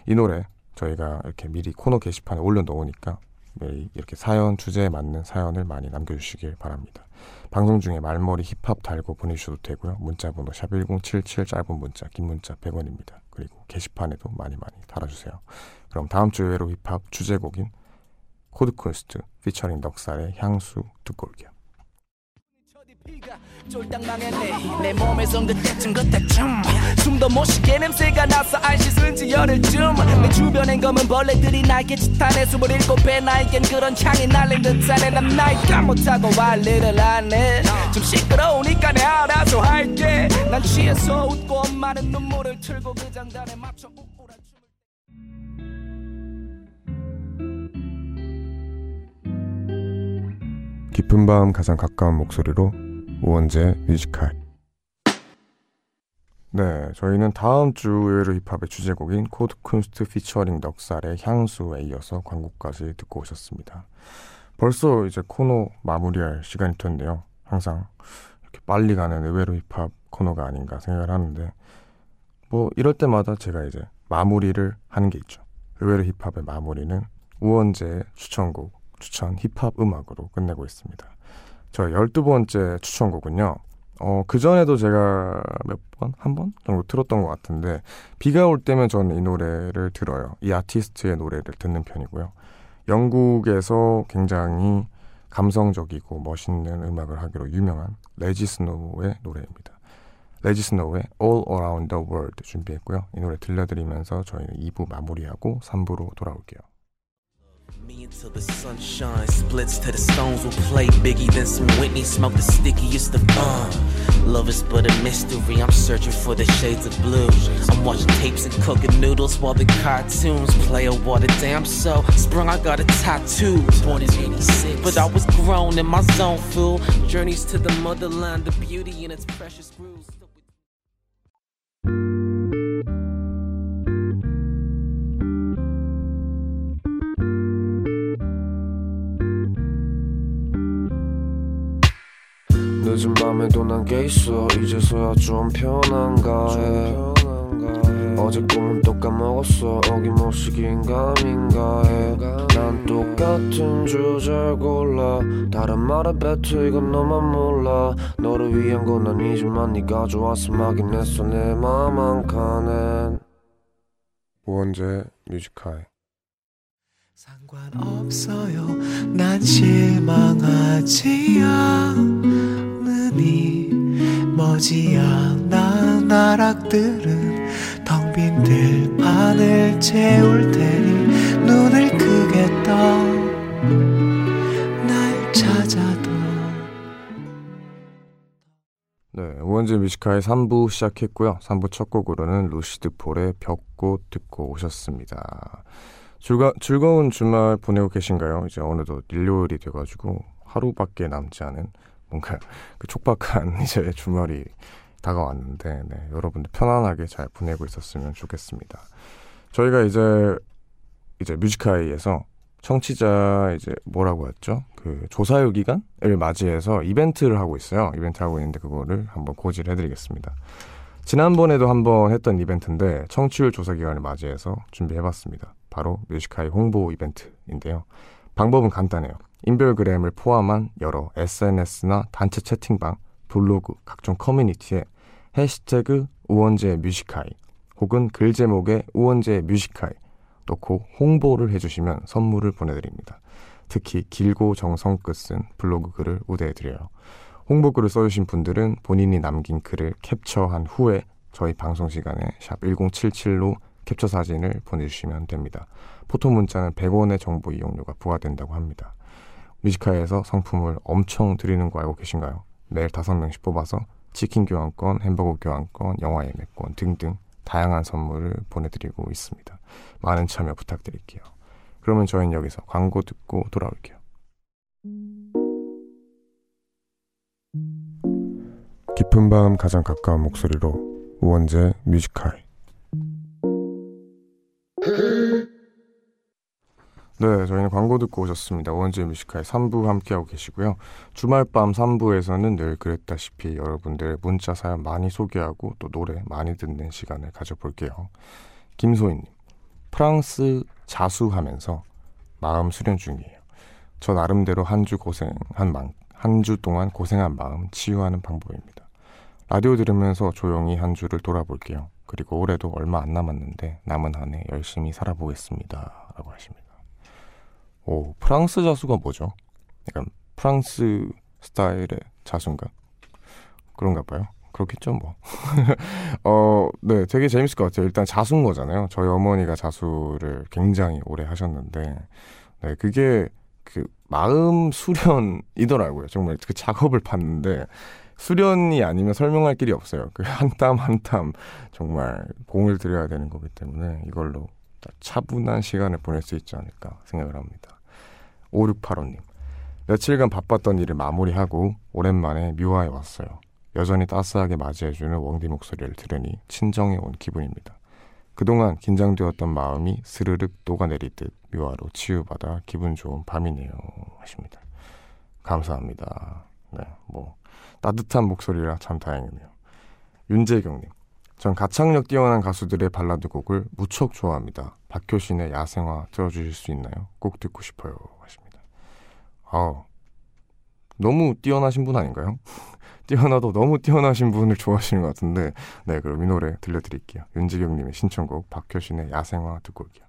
이 노래 저희가 이렇게 미리 코너 게시판에 올려놓으니까 매일 이렇게 사연 주제에 맞는 사연을 많이 남겨주시길 바랍니다. 방송 중에 말머리 힙합 달고 보내주셔도 되고요. 문자번호 샵 1077 짧은 문자 긴 문자 100원입니다. 그리고 게시판에도 많이 많이 달아주세요. 그럼 다음 주 의외로 힙합 주제곡인 코드쿤스트 피처링 넉살의 향수 듣고 올게요. 쫄딱 망했네. 내 몸에선 그때쯤 그때쯤 숨도 못 쉬게 냄새가 나서 안 씻은 지 열흘쯤. 내 주변엔 검은 벌레들이 날갯짓하네 27배 나에겐 그런 향이 날린 듯하네 난 나이가 못하고 관리를 안해. 좀 시끄러우니까 내 알아서 할게. 난 취해서 웃고 엄마는 눈물을 틀고 그 장단에 맞춰 우울한 춤을 깊은 밤 가장 가까운 목소리로 우원재 Music High 네, 저희는 다음 주 의외로 힙합의 주제곡인 코드 쿤스트 피처링 넉살의 향수에 이어서 광고까지 듣고 오셨습니다. 벌써 이제 코너 마무리할 시간이 됐네요. 항상 이렇게 빨리 가는 의외로 힙합 코너가 아닌가 생각을 하는데 뭐 이럴 때마다 제가 이제 마무리를 하는 게 있죠. 의외로 힙합의 마무리는 우원재의 추천곡 추천 힙합 음악으로 끝내고 있습니다. 저 12번째 추천곡은요. 어, 그전에도 제가 몇 번? 한 번 정도 들었던 것 같은데, 비가 올 때면 저는 이 노래를 들어요. 이 아티스트의 노래를 듣는 편이고요. 영국에서 굉장히 감성적이고 멋있는 음악을 하기로 유명한 Rejjie Snow의 노래입니다. 레지 스노우의 All Around the World 준비했고요. 이 노래 들려드리면서 저희는 2부 마무리하고 3부로 돌아올게요. Me until the sunshine splits to the stones will play Biggie then some Whitney. Smoke the stickiest of uh Love is but a mystery. I'm searching for the shades of blue. I'm watching tapes and cooking noodles while the cartoons play. A water damn so sprung I got a tattoo. Born in 86 but I was grown in my zone fool. Journeys to the motherland the beauty in its precious grooves 늦은 밤에도 난게 있어. 이제서야 좀 편한가 해. 어제 꿈은 또 까먹었어. 어김없이 긴가민가 해난 똑같은 주제를 골라. 다른 말에 뱉어 이건 너만 몰라. 너를 위한 건 아니지만 네가 좋아서 막인 했어. 내 맘 한 칸엔. 우원재 뮤지컬. 상관없어요. 난 실망하지 않으니 머지않아 나락들은 텅 빈 들판을 채울 테니 눈을 크게 떠 날 찾아도 네, 우원재 Music High 3부 시작했고요. 3부 첫 곡으로는 루시드 폴의 벼꽃 듣고 오셨습니다. 즐거, 즐거운 주말 보내고 계신가요? 이제 어느덧 일요일이 돼가지고 하루밖에 남지 않은 뭔가 그 촉박한 이제 주말이 다가왔는데 네, 여러분들 편안하게 잘 보내고 있었으면 좋겠습니다. 저희가 이제 이제 뮤지카이에서 청취자 이제 뭐라고 했죠? 그 조사유 기간을 맞이해서 이벤트를 하고 있어요. 이벤트 하고 있는데 그거를 한번 고지를 해드리겠습니다. 지난번에도 한번 했던 이벤트인데 청취율 조사 기간을 맞이해서 준비해봤습니다. 바로 뮤지카이 홍보 이벤트인데요. 방법은 간단해요. 인별그램을 포함한 여러 SNS나 단체 채팅방, 블로그, 각종 커뮤니티에 해시태그 우원재 Music High 혹은 글 제목에 우원재 Music High 넣고 홍보를 해주시면 선물을 보내드립니다. 특히 길고 정성껏 쓴 블로그 글을 우대해드려요. 홍보 글을 써주신 분들은 본인이 남긴 글을 캡처한 후에 저희 방송 시간에 샵 1077로 캡처 사진을 보내주시면 됩니다. 포토 문자는 100원의 정보 이용료가 부과된다고 합니다. 뮤지카에서 상품을 엄청 드리는 거 알고 계신가요? 매일 5명씩 뽑아서 치킨 교환권, 햄버거 교환권, 영화 예매권 등등 다양한 선물을 보내드리고 있습니다. 많은 참여 부탁드릴게요. 그러면 저희는 여기서 광고 듣고 돌아올게요. 깊은 밤 가장 가까운 목소리로 우원재 Music High 네, 저희는 광고 듣고 오셨습니다. 우원재의 Music High 3부 함께하고 계시고요. 주말 밤 3부에서는 늘 그랬다시피 여러분들 문자 사연 많이 소개하고 또 노래 많이 듣는 시간을 가져볼게요. 김소희님, 프랑스 자수하면서 마음 수련 중이에요. 저 나름대로 한 주 고생한 만, 한 주 동안 고생한 마음 치유하는 방법입니다. 라디오 들으면서 조용히 한 주를 돌아볼게요. 그리고 올해도 얼마 안 남았는데 남은 한 해 열심히 살아보겠습니다. 라고 하십니다. 오, 프랑스 자수가 뭐죠? 약간 프랑스 스타일의 자수인가? 그런가 봐요. 그렇겠죠, 뭐. 어, 네, 되게 재밌을 것 같아요. 일단 자수인 거잖아요. 저희 어머니가 자수를 굉장히 오래 하셨는데, 네, 그게 그 마음 수련이더라고요. 정말 그 작업을 봤는데, 수련이 아니면 설명할 길이 없어요. 그 한 땀 한 땀 정말 공을 들여야 되는 거기 때문에 이걸로 차분한 시간을 보낼 수 있지 않을까 생각을 합니다. 5685님. 며칠간 바빴던 일을 마무리하고 오랜만에 묘화에 왔어요. 여전히 따스하게 맞이해주는 웡디 목소리를 들으니 친정에 온 기분입니다. 그동안 긴장되었던 마음이 스르륵 녹아내리듯 묘화로 치유받아 기분 좋은 밤이네요. 하십니다. 감사합니다. 네, 뭐 따뜻한 목소리라 참 다행이네요. 윤재경님. 전 가창력 뛰어난 가수들의 발라드 곡을 무척 좋아합니다. 박효신의 야생화 들어주실 수 있나요? 꼭 듣고 싶어요. 아우, 너무 뛰어나신 분 아닌가요? 뛰어나도 너무 뛰어나신 분을 좋아하시는 것 같은데, 네, 그럼 이 노래 들려드릴게요. 윤지경님의 신청곡 박효신의 야생화 듣고 올게요.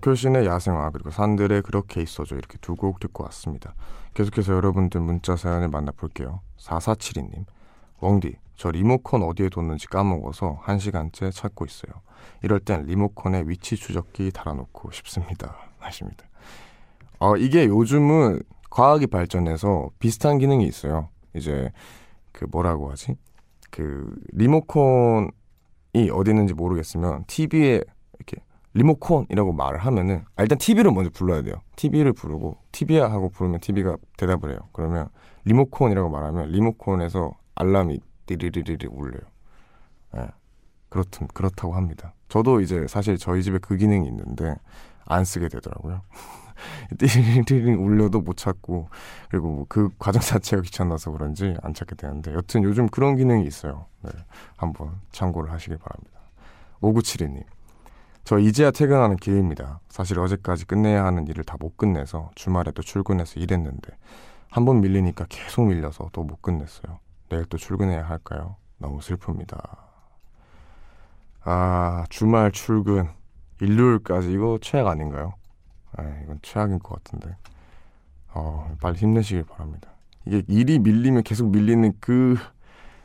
박효신의 야생화 그리고 산들의 그렇게 있어줘 이렇게 두 곡 듣고 왔습니다. 계속해서 여러분들 문자 사연을 만나볼게요. 4472님 웡디 저 리모컨 어디에 뒀는지 까먹어서 한 시간째 찾고 있어요. 이럴 땐 리모컨에 위치 추적기 달아놓고 싶습니다. 하십니다. 어, 이게 요즘은 과학이 발전해서 비슷한 기능이 있어요. 이제 그 뭐라고 하지? 그 리모컨이 어디 있는지 모르겠으면 TV에 이렇게 리모컨이라고 말을 하면은 아, 일단 TV를 먼저 불러야 돼요. TV를 부르고 TV야 하고 부르면 TV가 대답을 해요. 그러면 리모컨이라고 말하면 리모컨에서 알람이 띠리리리리 울려요. 예. 그렇든 그렇다고 합니다. 저도 이제 사실 저희 집에 그 기능이 있는데 안 쓰게 되더라고요. 띠리리리 울려도 못 찾고 그리고 뭐 그 과정 자체가 귀찮아서 그런지 안 찾게 되는데 여튼 요즘 그런 기능이 있어요. 네. 한번 참고를 하시길 바랍니다. 5972님 저 이제야 퇴근하는 길입니다. 사실 어제까지 끝내야 하는 일을 다 못 끝내서 주말에도 출근해서 일했는데 한 번 밀리니까 계속 밀려서 또 못 끝냈어요. 내일 또 출근해야 할까요? 너무 슬픕니다. 아 주말 출근 일요일까지 이거 최악 아닌가요? 아 이건 최악인 것 같은데. 어 빨리 힘내시길 바랍니다. 이게 일이 밀리면 계속 밀리는 그,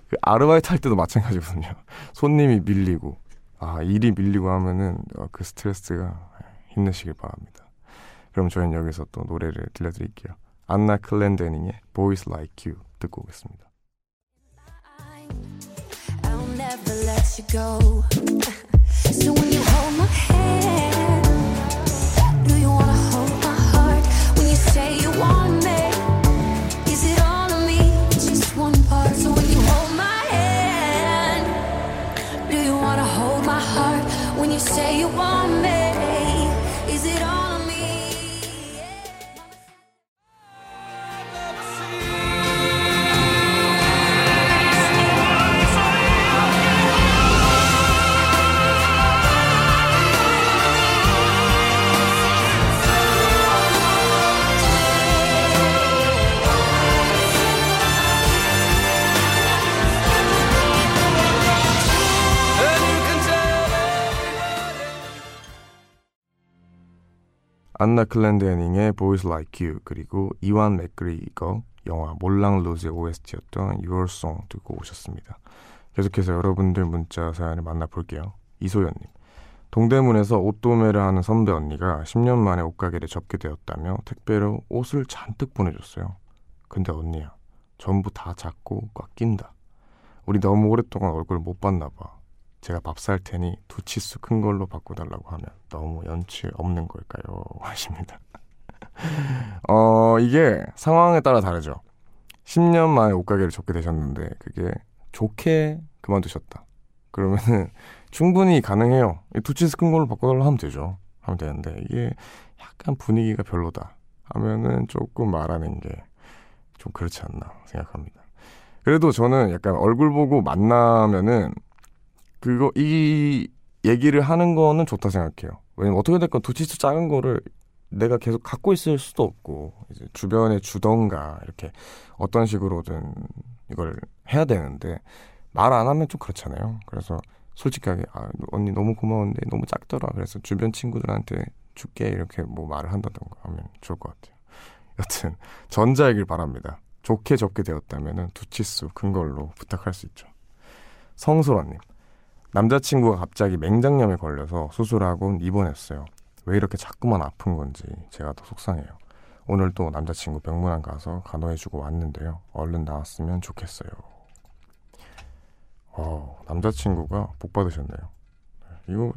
그 아르바이트 할 때도 마찬가지거든요. 손님이 밀리고 아 일이 밀리고 하면은 어, 그 스트레스가 힘내시길 바랍니다. 그럼 저희는 여기서 또 노래를 들려드릴게요. 안나 클렌데닝의 Boys Like You 듣고 오겠습니다. I'll never let you go. So when you hold my hand, 안나 클랜데닝의 Boys Like You 그리고 이완 맥그리거 영화 몰랑 로즈의 OST였던 Your Song 듣고 오셨습니다. 계속해서 여러분들 문자 사연을 만나볼게요. 이소연님. 동대문에서 옷 도매를 하는 선배 언니가 10년 만에 옷가게를 접게 되었다며 택배로 옷을 잔뜩 보내줬어요. 근데 언니야, 전부 다 작고 꽉 낀다. 우리 너무 오랫동안 얼굴 못 봤나 봐. 제가 밥 살 테니 두 치수 큰 걸로 바꿔달라고 하면 너무 연출 없는 걸까요? 하십니다. 어, 이게 상황에 따라 다르죠. 10년 만에 옷가게를 접게 되셨는데 그게 좋게 그만두셨다. 그러면은 충분히 가능해요. 이두 치수 큰 걸로 바꿔달라고 하면 되죠. 하면 되는데 이게 약간 분위기가 별로다. 하면은 조금 말하는 게 좀 그렇지 않나 생각합니다. 그래도 저는 약간 얼굴 보고 만나면은 그거 이 얘기를 하는 거는 좋다 생각해요. 왜냐면 어떻게 됐건 두 치수 작은 거를 내가 계속 갖고 있을 수도 없고 이제 주변에 주던가 이렇게 어떤 식으로든 이걸 해야 되는데 말 안 하면 좀 그렇잖아요. 그래서 솔직하게 아, 언니 너무 고마운데 너무 작더라. 그래서 주변 친구들한테 줄게 이렇게 뭐 말을 한다던가 하면 좋을 것 같아요. 여튼 전자이길 바랍니다. 좋게 적게 되었다면 두 치수 큰 걸로 부탁할 수 있죠. 성소라님 남자친구가 갑자기 맹장염에 걸려서 수술하고 입원했어요. 왜 이렇게 자꾸만 아픈 건지 제가 더 속상해요. 오늘 또 남자친구 병문안 가서 간호해주고 왔는데요. 얼른 나왔으면 좋겠어요. 어, 남자친구가 복 받으셨네요. 이거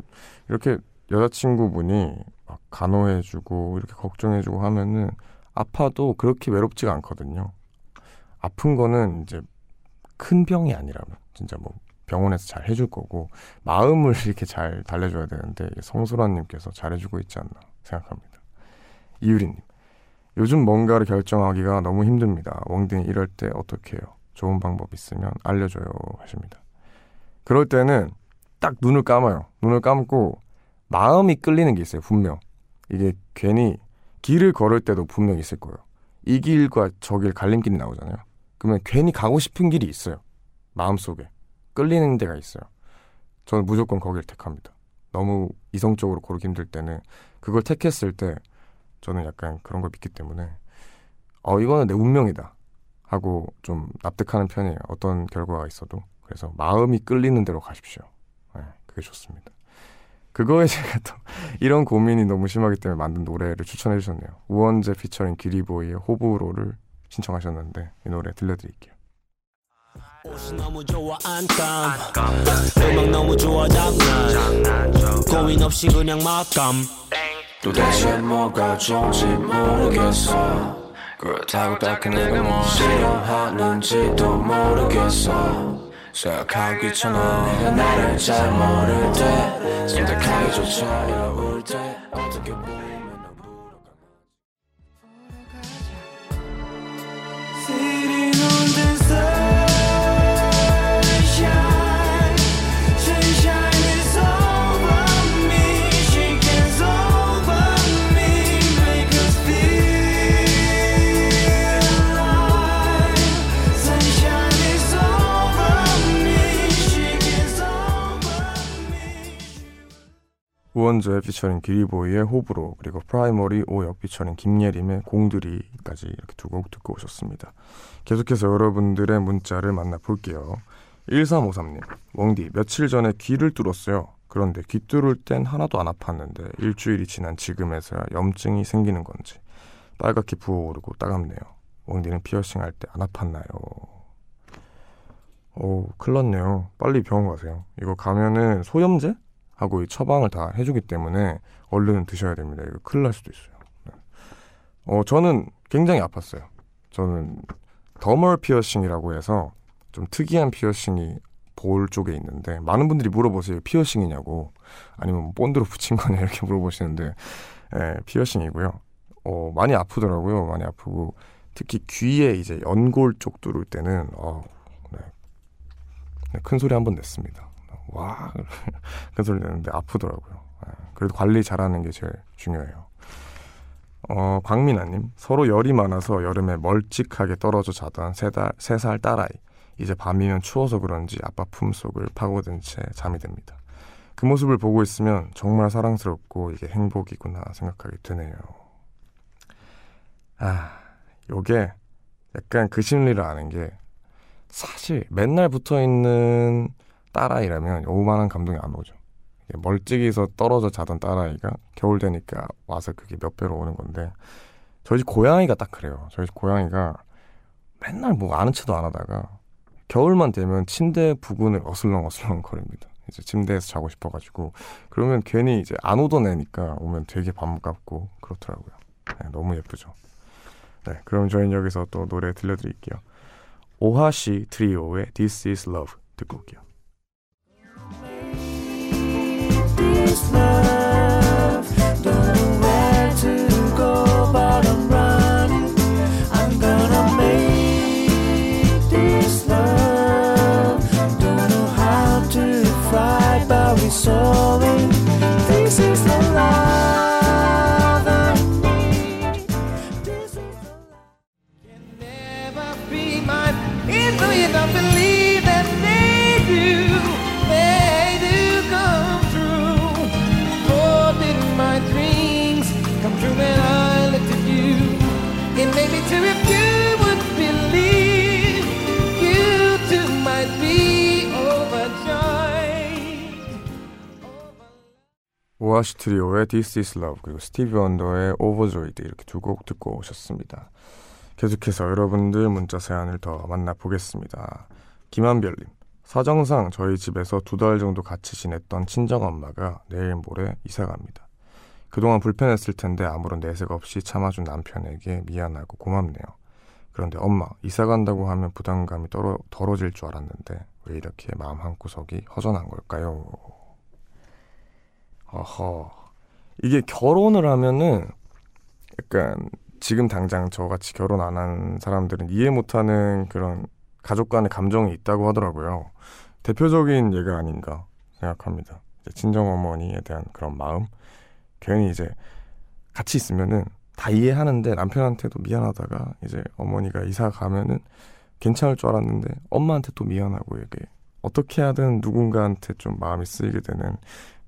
이렇게 여자친구분이 막 간호해주고 이렇게 걱정해주고 하면은 아파도 그렇게 외롭지가 않거든요. 아픈 거는 이제 큰 병이 아니라면 진짜 뭐 병원에서 잘 해줄 거고 마음을 이렇게 잘 달래줘야 되는데 성소라님께서 잘해주고 있지 않나 생각합니다. 이유리님 요즘 뭔가를 결정하기가 너무 힘듭니다. 웡딩 이럴 때 어떻게 해요? 좋은 방법 있으면 알려줘요 하십니다. 그럴 때는 딱 눈을 감아요. 눈을 감고 마음이 끌리는 게 있어요. 분명 이게 괜히 길을 걸을 때도 분명 있을 거예요. 이 길과 저 길 갈림길이 나오잖아요. 그러면 괜히 가고 싶은 길이 있어요. 마음속에. 끌리는 데가 있어요. 저는 무조건 거기를 택합니다. 너무 이성적으로 고르기 힘들 때는 그걸 택했을 때 저는 약간 그런 걸 믿기 때문에 어 이거는 내 운명이다 하고 좀 납득하는 편이에요. 어떤 결과가 있어도 그래서 마음이 끌리는 대로 가십시오. 네, 그게 좋습니다. 그거에 제가 또 이런 고민이 너무 심하기 때문에 만든 노래를 추천해 주셨네요. 우원재 피처링 기리보이의 호불호를 신청하셨는데 이 노래 들려드릴게요. 옷이 너무 좋아 안감. 음악 너무 좋아 장난. 고민 없이 그냥 막감. 도대체 뭐가 좋은지 모르겠어. 그렇다고 딱히 내가 뭘 싫어하는지도 모르겠어. 생각하기 귀찮아 내가 나를 잘 모를 때 선택하기 조차 어려울 때 어떻게 보면 우원재 피처링 기리보이의 호불호 그리고 프라이머리 오혁 피처링 김예림의 공드리까지 이렇게 두 곡 듣고 오셨습니다. 계속해서 여러분들의 문자를 만나볼게요. 1353님 웡디 며칠 전에 귀를 뚫었어요. 그런데 귀 뚫을 땐 하나도 안 아팠는데 일주일이 지난 지금에서야 염증이 생기는 건지 빨갛게 부어오르고 따갑네요. 웡디는 피어싱 할 때 안 아팠나요? 오 큰일 났네요. 빨리 병원 가세요. 이거 가면은 소염제? 하고 이 처방을 다 해주기 때문에 얼른 드셔야 됩니다. 이거 큰일 날 수도 있어요. 네. 어, 저는 굉장히 아팠어요. 저는 dermal 피어싱이라고 해서 좀 특이한 피어싱이 볼 쪽에 있는데 많은 분들이 물어보세요. 피어싱이냐고 아니면 뭐 본드로 붙인 거냐 이렇게 물어보시는데 예, 피어싱이고요. 어, 많이 아프더라고요. 많이 아프고 특히 귀에 이제 연골 쪽 뚫을 때는 어, 네. 네, 큰 소리 한 번 냈습니다. 와, 그 소리 내는데 아프더라고요. 예, 그래도 관리 잘하는 게 제일 중요해요. 어, 광민아님, 서로 열이 많아서 여름에 멀찍하게 떨어져 자던 세 달, 세살 딸아이. 이제 밤이면 추워서 그런지 아빠 품속을 파고든 채 잠이 듭니다. 그 모습을 보고 있으면 정말 사랑스럽고 이게 행복이구나 생각하게 되네요. 아, 요게 약간 그 심리를 아는 게 사실 맨날 붙어 있는 딸아이라면 요만한 감동이 안 오죠. 멀찍이서 떨어져 자던 딸아이가 겨울 되니까 와서 그게 몇 배로 오는 건데 저희 집 고양이가 딱 그래요. 저희 집 고양이가 맨날 뭐 아는 체도 안 하다가 겨울만 되면 침대 부근을 어슬렁어슬렁 거립니다. 이제 침대에서 자고 싶어가지고 그러면 괜히 이제 안 오던 애니까 오면 되게 반갑고 그렇더라고요. 네, 너무 예쁘죠. 네, 그럼 저희는 여기서 또 노래 들려드릴게요. 오하시 트리오의 This Is Love 듣고 올게요. 트리오의 This Is Love 그리고 스티비 원더의 Overjoyed 이렇게 두 곡 듣고 오셨습니다. 계속해서 여러분들 문자 사연을 더 만나보겠습니다. 김한별님 사정상 저희 집에서 두 달 정도 같이 지냈던 친정엄마가 내일 모레 이사 갑니다. 그동안 불편했을 텐데 아무런 내색 없이 참아준 남편에게 미안하고 고맙네요. 그런데 엄마 이사 간다고 하면 부담감이 떨어, 덜어질 줄 알았는데 왜 이렇게 마음 한구석이 허전한 걸까요? 어허. 이게 결혼을 하면은 약간 지금 당장 저같이 결혼 안 한 사람들은 이해 못하는 그런 가족 간의 감정이 있다고 하더라고요. 대표적인 예가 아닌가 생각합니다. 이제 친정 어머니에 대한 그런 마음. 괜히 이제 같이 있으면은 다 이해하는데 남편한테도 미안하다가 이제 어머니가 이사 가면은 괜찮을 줄 알았는데 엄마한테 또 미안하고 이게 어떻게 하든 누군가한테 좀 마음이 쓰이게 되는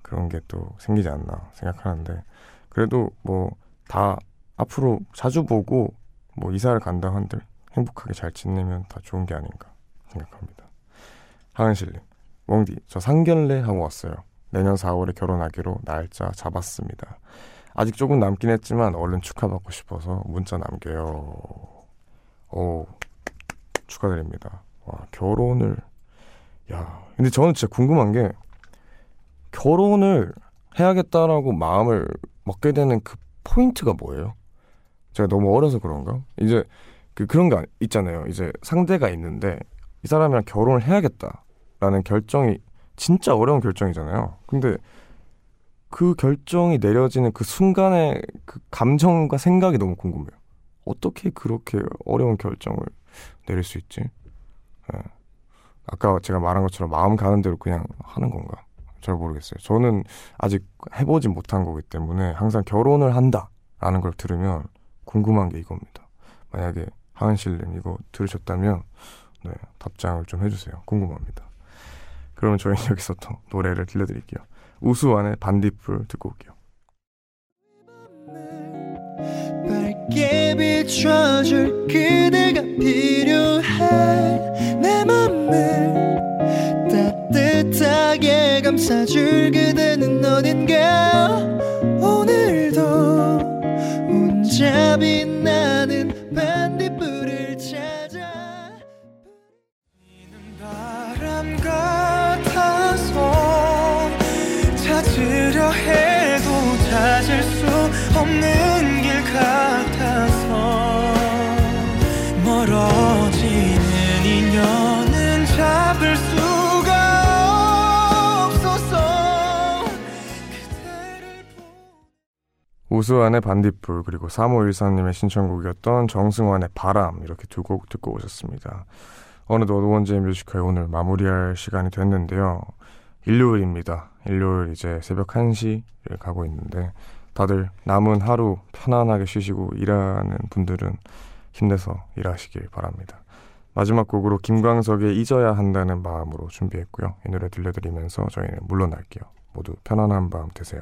그런 게 또 생기지 않나 생각하는데 그래도 뭐 다 앞으로 자주 보고 뭐 이사를 간다 한들 행복하게 잘 지내면 다 좋은 게 아닌가 생각합니다. 하은실님, 웡디, 저 상견례 하고 왔어요. 내년 4월에 결혼하기로 날짜 잡았습니다. 아직 조금 남긴 했지만 얼른 축하받고 싶어서 문자 남겨요. 오, 축하드립니다. 와, 결혼을, 야, 근데 저는 진짜 궁금한 게 결혼을 해야겠다라고 마음을 먹게 되는 그 포인트가 뭐예요? 제가 너무 어려서 그런가? 이제 그 그런 게 있잖아요. 이제 상대가 있는데 이 사람이랑 결혼을 해야겠다라는 결정이 진짜 어려운 결정이잖아요. 근데 그 결정이 내려지는 그 순간의 그 감정과 생각이 너무 궁금해요. 어떻게 그렇게 어려운 결정을 내릴 수 있지? 예. 아까 제가 말한 것처럼 마음 가는 대로 그냥 하는 건가? 잘 모르겠어요. 저는 아직 해보진 못한 거기 때문에 항상 결혼을 한다라는 걸 들으면 궁금한 게 이겁니다. 만약에 하은실님 이거 들으셨다면 네, 답장을 좀 해주세요. 궁금합니다. 그러면 저희는 여기서 또 노래를 들려드릴게요. 우수환의 반딧불 듣고 올게요. 우수환의 반딧불 그리고 3514님의 신청곡이었던 정승환의 바람 이렇게 두 곡 듣고 오셨습니다. 어느덧 오원재 뮤지컬 오늘 마무리할 시간이 됐는데요. 일요일입니다. 일요일 이제 새벽 1시를 가고 있는데 다들 남은 하루 편안하게 쉬시고 일하는 분들은 힘내서 일하시길 바랍니다. 마지막 곡으로 김광석의 잊어야 한다는 마음으로 준비했고요. 이 노래 들려드리면서 저희는 물러날게요. 모두 편안한 밤 되세요.